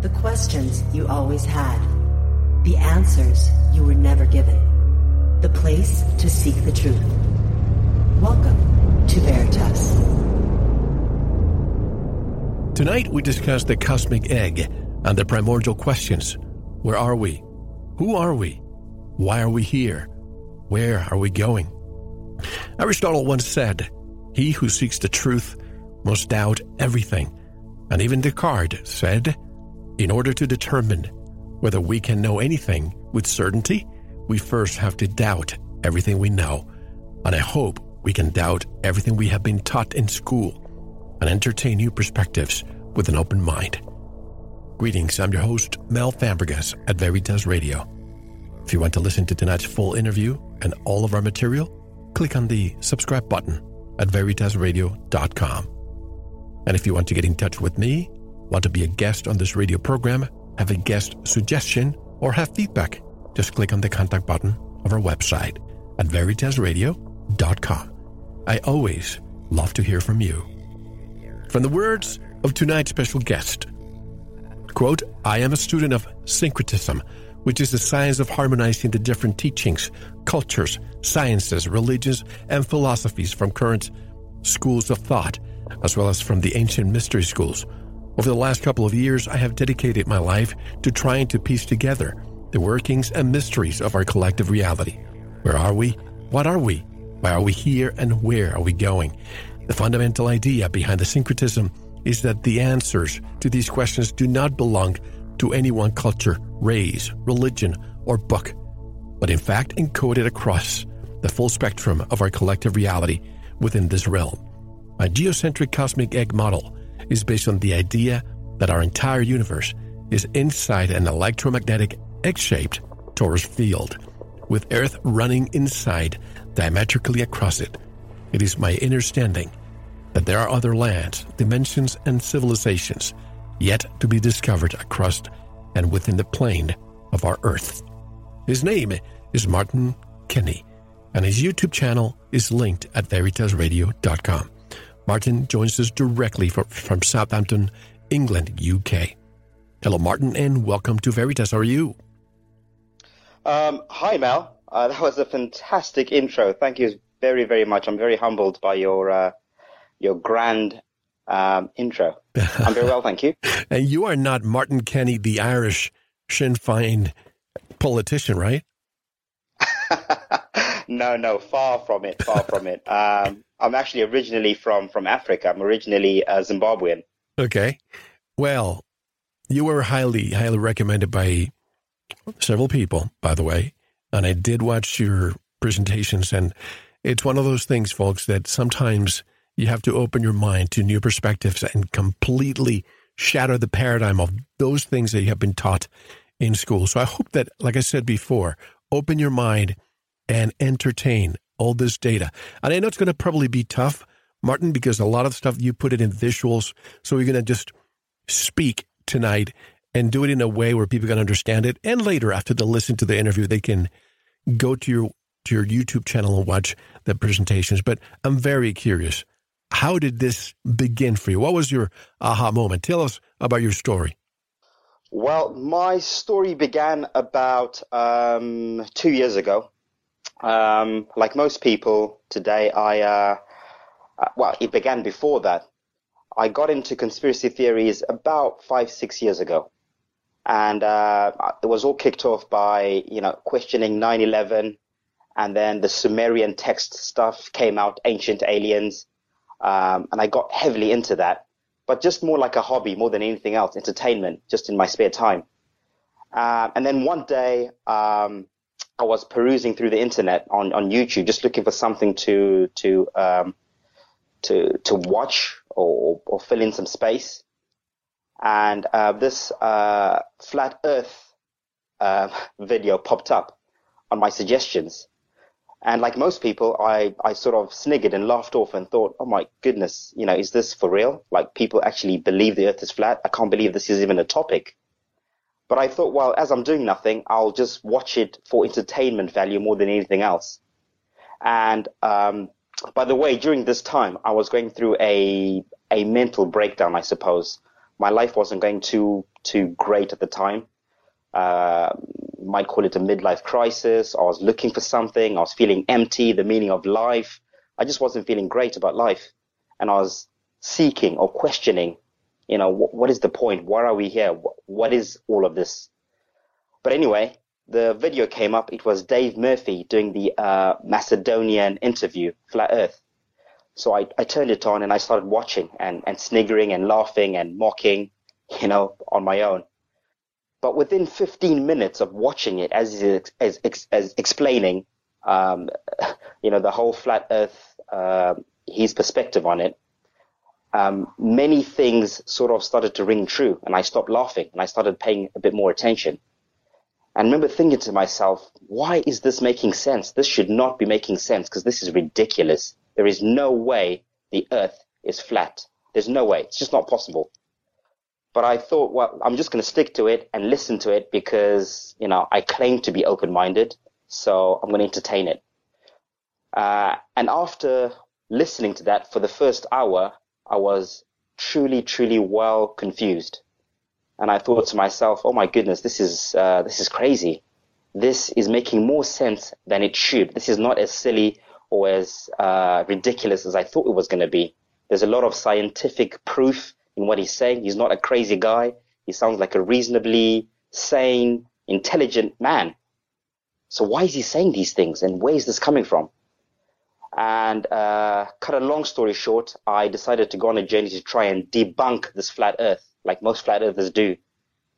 The questions you always had. The answers you were never given. The place to seek the truth. Welcome to Veritas. Tonight we discuss the cosmic egg and the primordial questions. Where are we? Who are we? Why are we here? Where are we going? Aristotle once said, He who seeks the truth must doubt everything. And even Descartes said, In order to determine whether we can know anything with certainty, we first have to doubt everything we know. And I hope we can doubt everything we have been taught in school and entertain new perspectives with an open mind. Greetings, I'm your host, Mel Fabregas at Veritas Radio. If you want to listen to tonight's full interview and all of our material, click on the subscribe button at veritasradio.com. And if you want to get in touch with me, want to be a guest on this radio program, have a guest suggestion, or have feedback, just click on the contact button of our website at veritasradio.com. I always love to hear from you. From the words of tonight's special guest, quote, I am a student of syncretism, which is the science of harmonizing the different teachings, cultures, sciences, religions, and philosophies from current schools of thought, as well as from the ancient mystery schools. Over the last couple of years, I have dedicated my life to trying to piece together the workings and mysteries of our collective reality. Where are we? What are we? Why are we here? And where are we going? The fundamental idea behind the syncretism is that the answers to these questions do not belong to any one culture, race, religion, or book, but in fact encoded across the full spectrum of our collective reality within this realm. A geocentric cosmic egg model is based on the idea that our entire universe is inside an electromagnetic egg shaped torus field, with Earth running inside diametrically across it. It is my understanding that there are other lands, dimensions, and civilizations yet to be discovered across and within the plane of our Earth. His name is Martin Kenny, and his YouTube channel is linked at veritasradio.com. Martin joins us directly from, from Southampton, England, UK. Hello, Martin, and welcome to Veritas. How are you? Um, hi, Mel. Uh, that was a fantastic intro. Thank you very, very much. I'm very humbled by your uh, your grand um, intro. I'm very well, thank you. and you are not Martin Kenny, the Irish Sinn Féin politician, right? No, no, far from it, far from it. Um, I'm actually originally from from Africa. I'm originally a Zimbabwean. Okay, well, you were highly highly recommended by several people, by the way, and I did watch your presentations, and it's one of those things, folks, that sometimes you have to open your mind to new perspectives and completely shatter the paradigm of those things that you have been taught in school. So I hope that, like I said before, open your mind and entertain all this data. And I know it's going to probably be tough, Martin, because a lot of stuff you put it in visuals. So we're going to just speak tonight and do it in a way where people can understand it. And later, after they listen to the interview, they can go to your to your YouTube channel and watch the presentations. But I'm very curious. How did this begin for you? What was your aha moment? Tell us about your story. Well, my story began about um, two years ago. Um, like most people today, I uh, uh, well, it began before that. I got into conspiracy theories about five, six years ago, and uh, it was all kicked off by you know questioning 9/11, and then the Sumerian text stuff came out, ancient aliens, um, and I got heavily into that, but just more like a hobby more than anything else, entertainment, just in my spare time. Uh, and then one day, um, I was perusing through the internet on, on YouTube, just looking for something to to um, to to watch or, or fill in some space. And uh, this uh, flat Earth uh, video popped up on my suggestions, and like most people, I, I sort of sniggered and laughed off and thought, oh my goodness, you know, is this for real? Like people actually believe the earth is flat? I can't believe this is even a topic. But I thought, well, as I'm doing nothing, I'll just watch it for entertainment value more than anything else. And, um, by the way, during this time, I was going through a, a mental breakdown, I suppose. My life wasn't going too, too great at the time. Uh, might call it a midlife crisis. I was looking for something. I was feeling empty, the meaning of life. I just wasn't feeling great about life. And I was seeking or questioning, you know, what, what is the point? Why are we here? what, what is all of this? But anyway, the video came up. It was Dave Murphy doing the uh, Macedonian interview, Flat Earth. So I, I turned it on and I started watching and, and sniggering and laughing and mocking, you know, on my own. But within 15 minutes of watching it, as as, as, as explaining, um, you know, the whole flat Earth, uh, his perspective on it, um, many things sort of started to ring true, and I stopped laughing and I started paying a bit more attention. And remember thinking to myself, why is this making sense? This should not be making sense because this is ridiculous. There is no way the earth is flat. There's no way. It's just not possible. But I thought, well, I'm just going to stick to it and listen to it because, you know, I claim to be open minded. So I'm going to entertain it. Uh, and after listening to that for the first hour, I was truly, truly well confused. And I thought to myself, oh my goodness, this is, uh, this is crazy. This is making more sense than it should. This is not as silly or as uh, ridiculous as I thought it was going to be. There's a lot of scientific proof in what he's saying. He's not a crazy guy. He sounds like a reasonably sane, intelligent man. So why is he saying these things and where is this coming from? And uh, cut a long story short, I decided to go on a journey to try and debunk this flat Earth, like most flat Earthers do.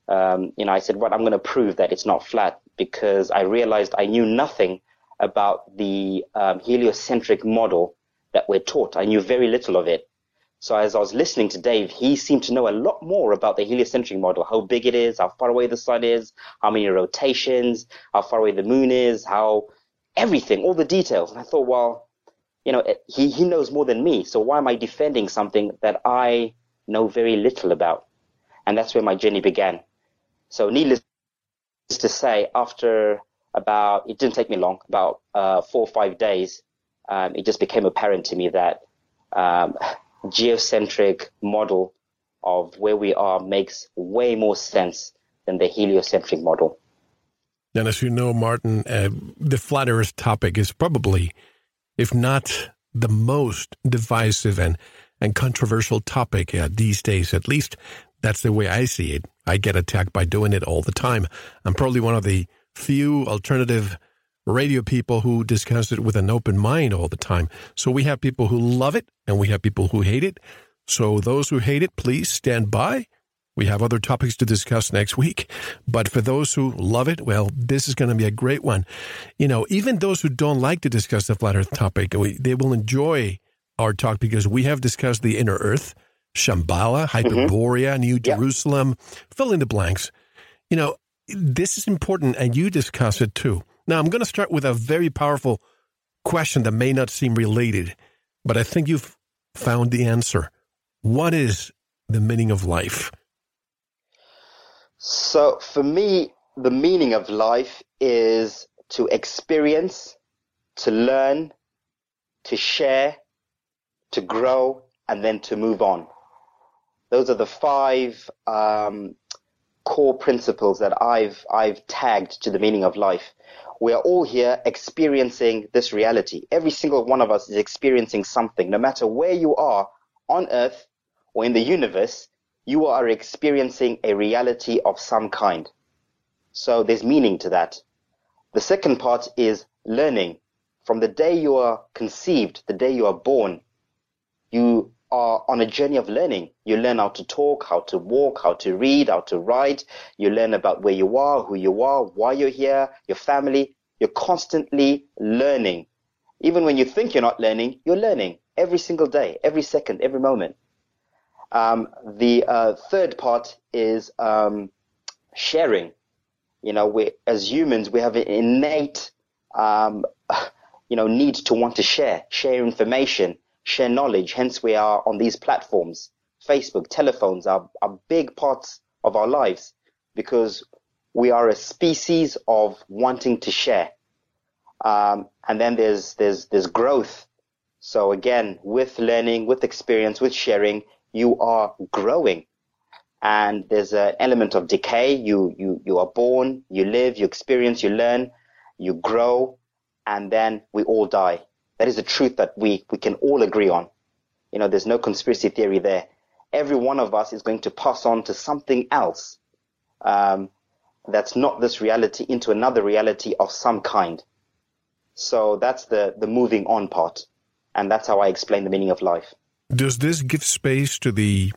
Um, you know, I said, "What? Well, I'm going to prove that it's not flat," because I realized I knew nothing about the um, heliocentric model that we're taught. I knew very little of it. So as I was listening to Dave, he seemed to know a lot more about the heliocentric model, how big it is, how far away the sun is, how many rotations, how far away the moon is, how everything, all the details. And I thought, well, you know, he, he knows more than me. So why am I defending something that I know very little about? And that's where my journey began. So needless to say, after about it didn't take me long, about uh, four or five days, um, it just became apparent to me that um, geocentric model of where we are makes way more sense than the heliocentric model. And as you know, Martin, uh, the flat Earth topic is probably, if not the most divisive and and controversial topic uh, these days. At least that's the way I see it. I get attacked by doing it all the time. I'm probably one of the few alternative radio people who discuss it with an open mind all the time. So we have people who love it and we have people who hate it. So those who hate it, please stand by. We have other topics to discuss next week. But for those who love it, well, this is going to be a great one. You know, even those who don't like to discuss the flat earth topic, we, they will enjoy our talk because we have discussed the inner earth, Shambhala, Hyperborea, mm-hmm. New Jerusalem, fill in the blanks. You know, this is important, and you discuss it too. Now, I'm going to start with a very powerful question that may not seem related, but I think you've found the answer. What is the meaning of life? So, for me, the meaning of life is to experience, to learn, to share, to grow, and then to move on. Those are the five um, core principles that I've I've tagged to the meaning of life. We are all here experiencing this reality. Every single one of us is experiencing something, no matter where you are on earth or in the universe, you are experiencing a reality of some kind. So there's meaning to that. The second part is learning. From the day you are conceived, the day you are born, you are on a journey of learning. You learn how to talk, how to walk, how to read, how to write. You learn about where you are, who you are, why you're here, your family. You're constantly learning. Even when you think you're not learning, you're learning every single day, every second, every moment. Um, the uh, third part is um, sharing. You know, we as humans we have an innate, um, you know, need to want to share, share information, share knowledge. Hence, we are on these platforms. Facebook, telephones are, are big parts of our lives because we are a species of wanting to share. Um, and then there's, there's, there's growth. So again, with learning, with experience, with sharing, you are growing. and there's an element of decay. You, you, you are born, you live, you experience, you learn, you grow, and then we all die. That is a truth that we, we can all agree on. You know, there's no conspiracy theory there. Every one of us is going to pass on to something else um, that's not this reality into another reality of some kind. So that's the, the moving on part. And that's how I explain the meaning of life. Does this give space to the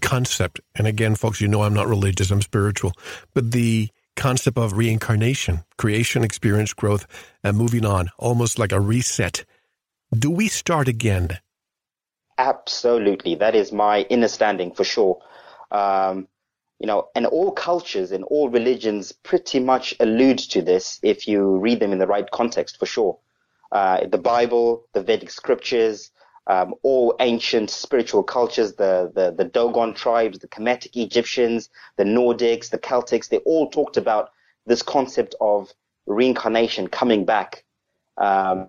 concept? And again, folks, you know I'm not religious, I'm spiritual, but the concept of reincarnation, creation, experience, growth, and moving on, almost like a reset. Do we start again? Absolutely. That is my understanding for sure. Um, you know, and all cultures and all religions pretty much allude to this if you read them in the right context for sure. Uh, the Bible, the Vedic scriptures, um, all ancient spiritual cultures, the, the, the Dogon tribes, the Kemetic Egyptians, the Nordics, the Celtics, they all talked about this concept of reincarnation coming back. Um,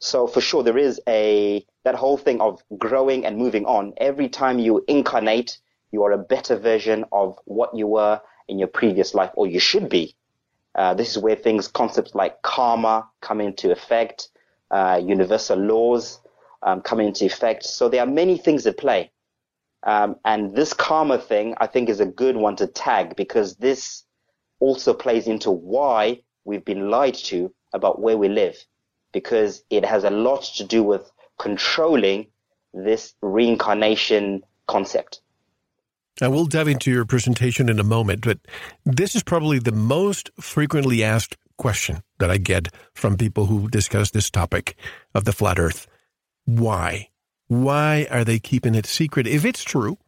so for sure, there is a, that whole thing of growing and moving on. Every time you incarnate, you are a better version of what you were in your previous life, or you should be. Uh, this is where things, concepts like karma come into effect, uh, universal laws um, come into effect. So there are many things at play. Um, and this karma thing, I think, is a good one to tag because this also plays into why we've been lied to about where we live because it has a lot to do with controlling this reincarnation concept. I will dive into your presentation in a moment, but this is probably the most frequently asked question that I get from people who discuss this topic of the flat earth. Why? Why are they keeping it secret? If it's true,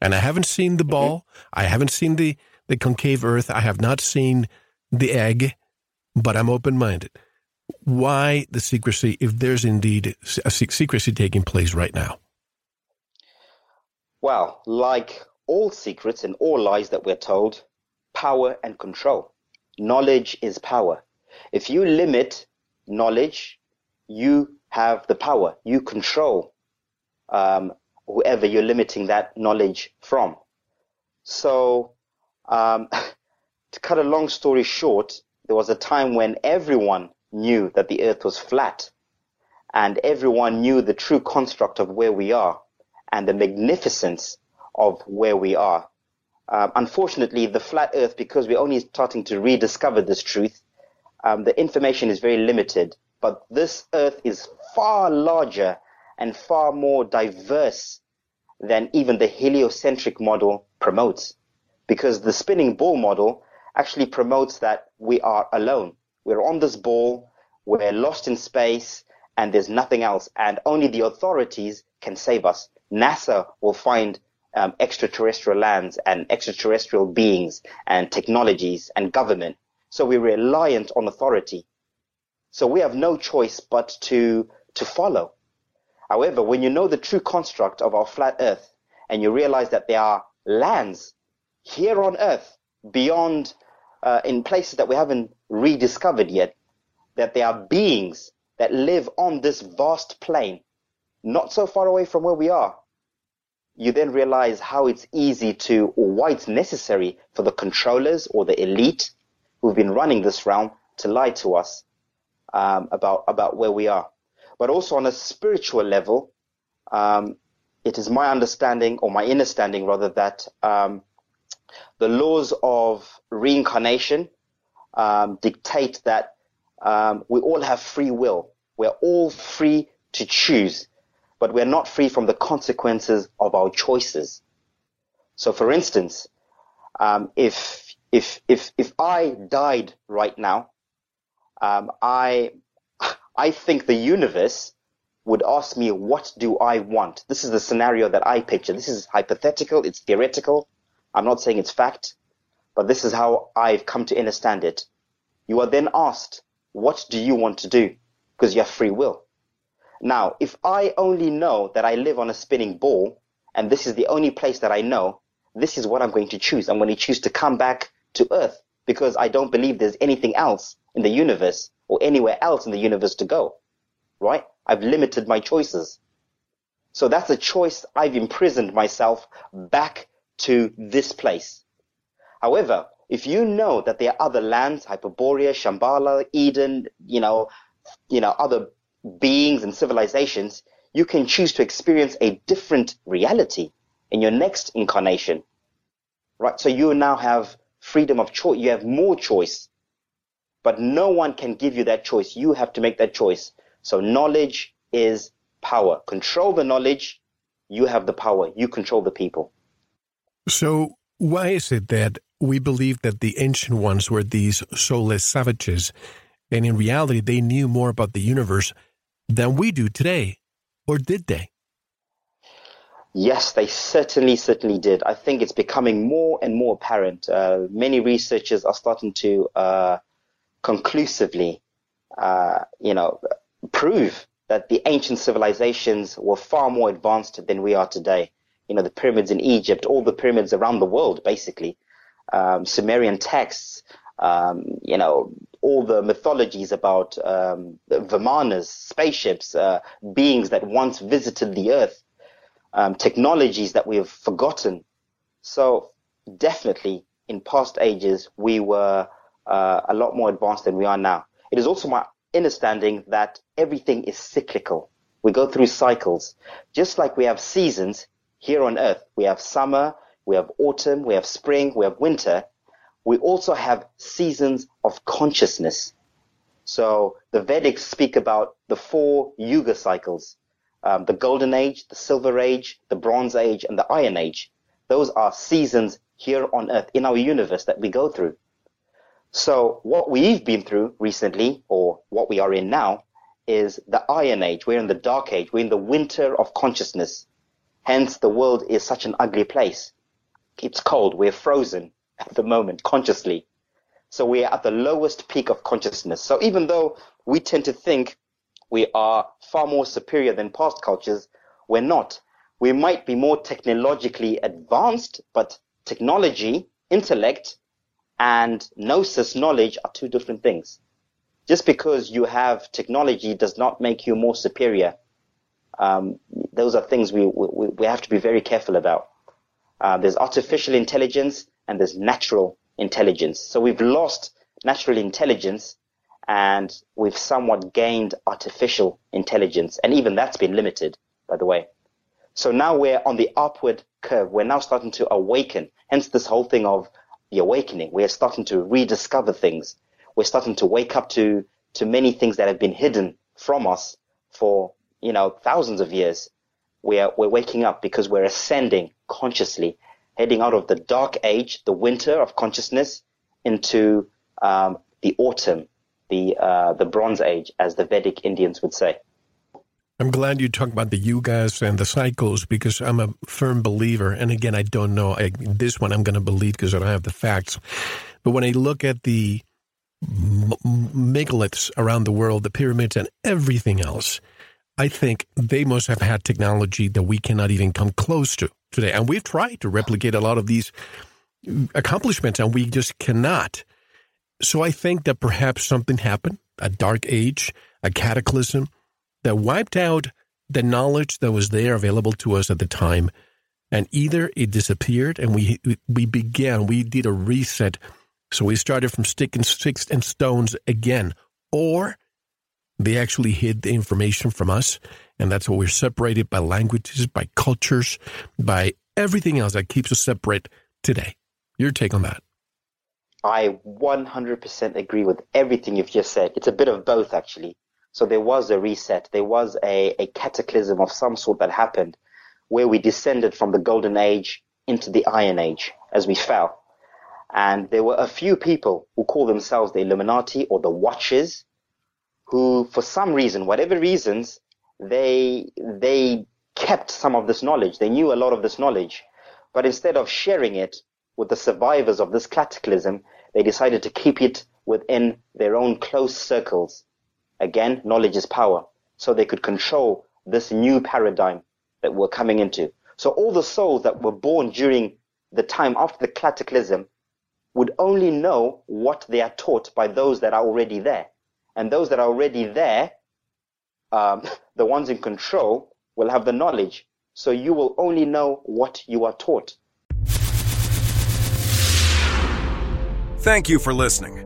and I haven't seen the ball, I haven't seen the, the concave earth, I have not seen the egg, but I'm open minded why the secrecy if there's indeed a secrecy taking place right now? Well, like all secrets and all lies that we're told, power and control. Knowledge is power. If you limit knowledge, you have the power. You control um, whoever you're limiting that knowledge from. So, um, to cut a long story short, there was a time when everyone knew that the earth was flat and everyone knew the true construct of where we are and the magnificence of where we are. Um, unfortunately, the flat earth, because we're only starting to rediscover this truth, um, the information is very limited. But this earth is far larger and far more diverse than even the heliocentric model promotes. Because the spinning ball model actually promotes that we are alone. We're on this ball, we're lost in space, and there's nothing else. And only the authorities can save us. NASA will find um, extraterrestrial lands and extraterrestrial beings and technologies and government. So we're reliant on authority. So we have no choice but to, to follow. However, when you know the true construct of our flat earth and you realize that there are lands here on earth beyond uh, in places that we haven't rediscovered yet, that there are beings that live on this vast plane, not so far away from where we are. You then realize how it's easy to, or why it's necessary for the controllers or the elite who've been running this realm to lie to us um, about about where we are. But also on a spiritual level, um, it is my understanding, or my understanding rather, that um, the laws of reincarnation um, dictate that um, we all have free will. We're all free to choose, but we're not free from the consequences of our choices. So, for instance, um, if if if if I died right now, um, I I think the universe would ask me, "What do I want?" This is the scenario that I picture. This is hypothetical. It's theoretical. I'm not saying it's fact, but this is how I've come to understand it. You are then asked, what do you want to do? Because you have free will. Now, if I only know that I live on a spinning ball and this is the only place that I know, this is what I'm going to choose. I'm going to choose to come back to Earth because I don't believe there's anything else in the universe or anywhere else in the universe to go. Right? I've limited my choices. So that's a choice I've imprisoned myself back to this place. However, if you know that there are other lands, Hyperborea, Shambhala, Eden, you know, you know, other beings and civilizations, you can choose to experience a different reality in your next incarnation. Right? So you now have freedom of choice. You have more choice. But no one can give you that choice. You have to make that choice. So knowledge is power. Control the knowledge. You have the power. You control the people. So why is it that we believe that the ancient ones were these soulless savages, and in reality, they knew more about the universe than we do today? Or did they? Yes, they certainly, certainly did. I think it's becoming more and more apparent. Uh, many researchers are starting to uh, conclusively, uh, you know, prove that the ancient civilizations were far more advanced than we are today. You know, the pyramids in Egypt, all the pyramids around the world, basically, um, Sumerian texts, um, you know, all the mythologies about um, Vimanas, spaceships, uh, beings that once visited the earth, um, technologies that we have forgotten. So definitely in past ages, we were uh, a lot more advanced than we are now. It is also my understanding that everything is cyclical. We go through cycles. Just like we have seasons here on earth, we have summer, we have autumn, we have spring, we have winter we also have seasons of consciousness. So the Vedics speak about the four yuga cycles, um, the golden age, the silver age, the bronze age, and the iron age. Those are seasons here on earth in our universe that we go through. So what we've been through recently, or what we are in now, is the iron age. We're in the dark age. We're in the winter of consciousness. Hence the world is such an ugly place. It's cold. We're frozen at the moment consciously. So we are at the lowest peak of consciousness. So even though we tend to think we are far more superior than past cultures, we're not. We might be more technologically advanced, but technology, intellect, and gnosis knowledge are two different things. Just because you have technology does not make you more superior. Um, those are things we, we, we have to be very careful about. Uh, there's artificial intelligence and there's natural intelligence. So we've lost natural intelligence and we've somewhat gained artificial intelligence. And even that's been limited, by the way. So now we're on the upward curve. We're now starting to awaken. Hence this whole thing of the awakening. We're starting to rediscover things. We're starting to wake up to, to many things that have been hidden from us for, you know, thousands of years. We're, we're waking up because we're ascending consciously heading out of the dark age, the winter of consciousness, into um, the autumn, the uh, the Bronze Age, as the Vedic Indians would say. I'm glad you talk about the yugas and the cycles because I'm a firm believer. And again, I don't know I, this one. I'm going to believe because I don't have the facts. But when I look at the megaliths around the world, the pyramids, and everything else, I think they must have had technology that we cannot even come close to today. And we've tried to replicate a lot of these accomplishments, and we just cannot. So I think that perhaps something happened, a dark age, a cataclysm that wiped out the knowledge that was there available to us at the time. And either it disappeared and we we began, we did a reset. So we started from stick and sticks and stones again. Or they actually hid the information from us. And that's why we're separated by languages, by cultures, by everything else that keeps us separate today. Your take on that? I 100% agree with everything you've just said. It's a bit of both, actually. So there was a reset. There was a, a cataclysm of some sort that happened where we descended from the golden age into the iron age as we fell. And there were a few people who call themselves the Illuminati or the Watchers who, for some reason, whatever reasons, they they kept some of this knowledge. They knew a lot of this knowledge, but instead of sharing it with the survivors of this cataclysm, they decided to keep it within their own close circles. Again, knowledge is power. So they could control this new paradigm that we're coming into. So all the souls that were born during the time after the cataclysm would only know what they are taught by those that are already there. And those that are already there, um, the ones in control, will have the knowledge. So you will only know what you are taught. Thank you for listening.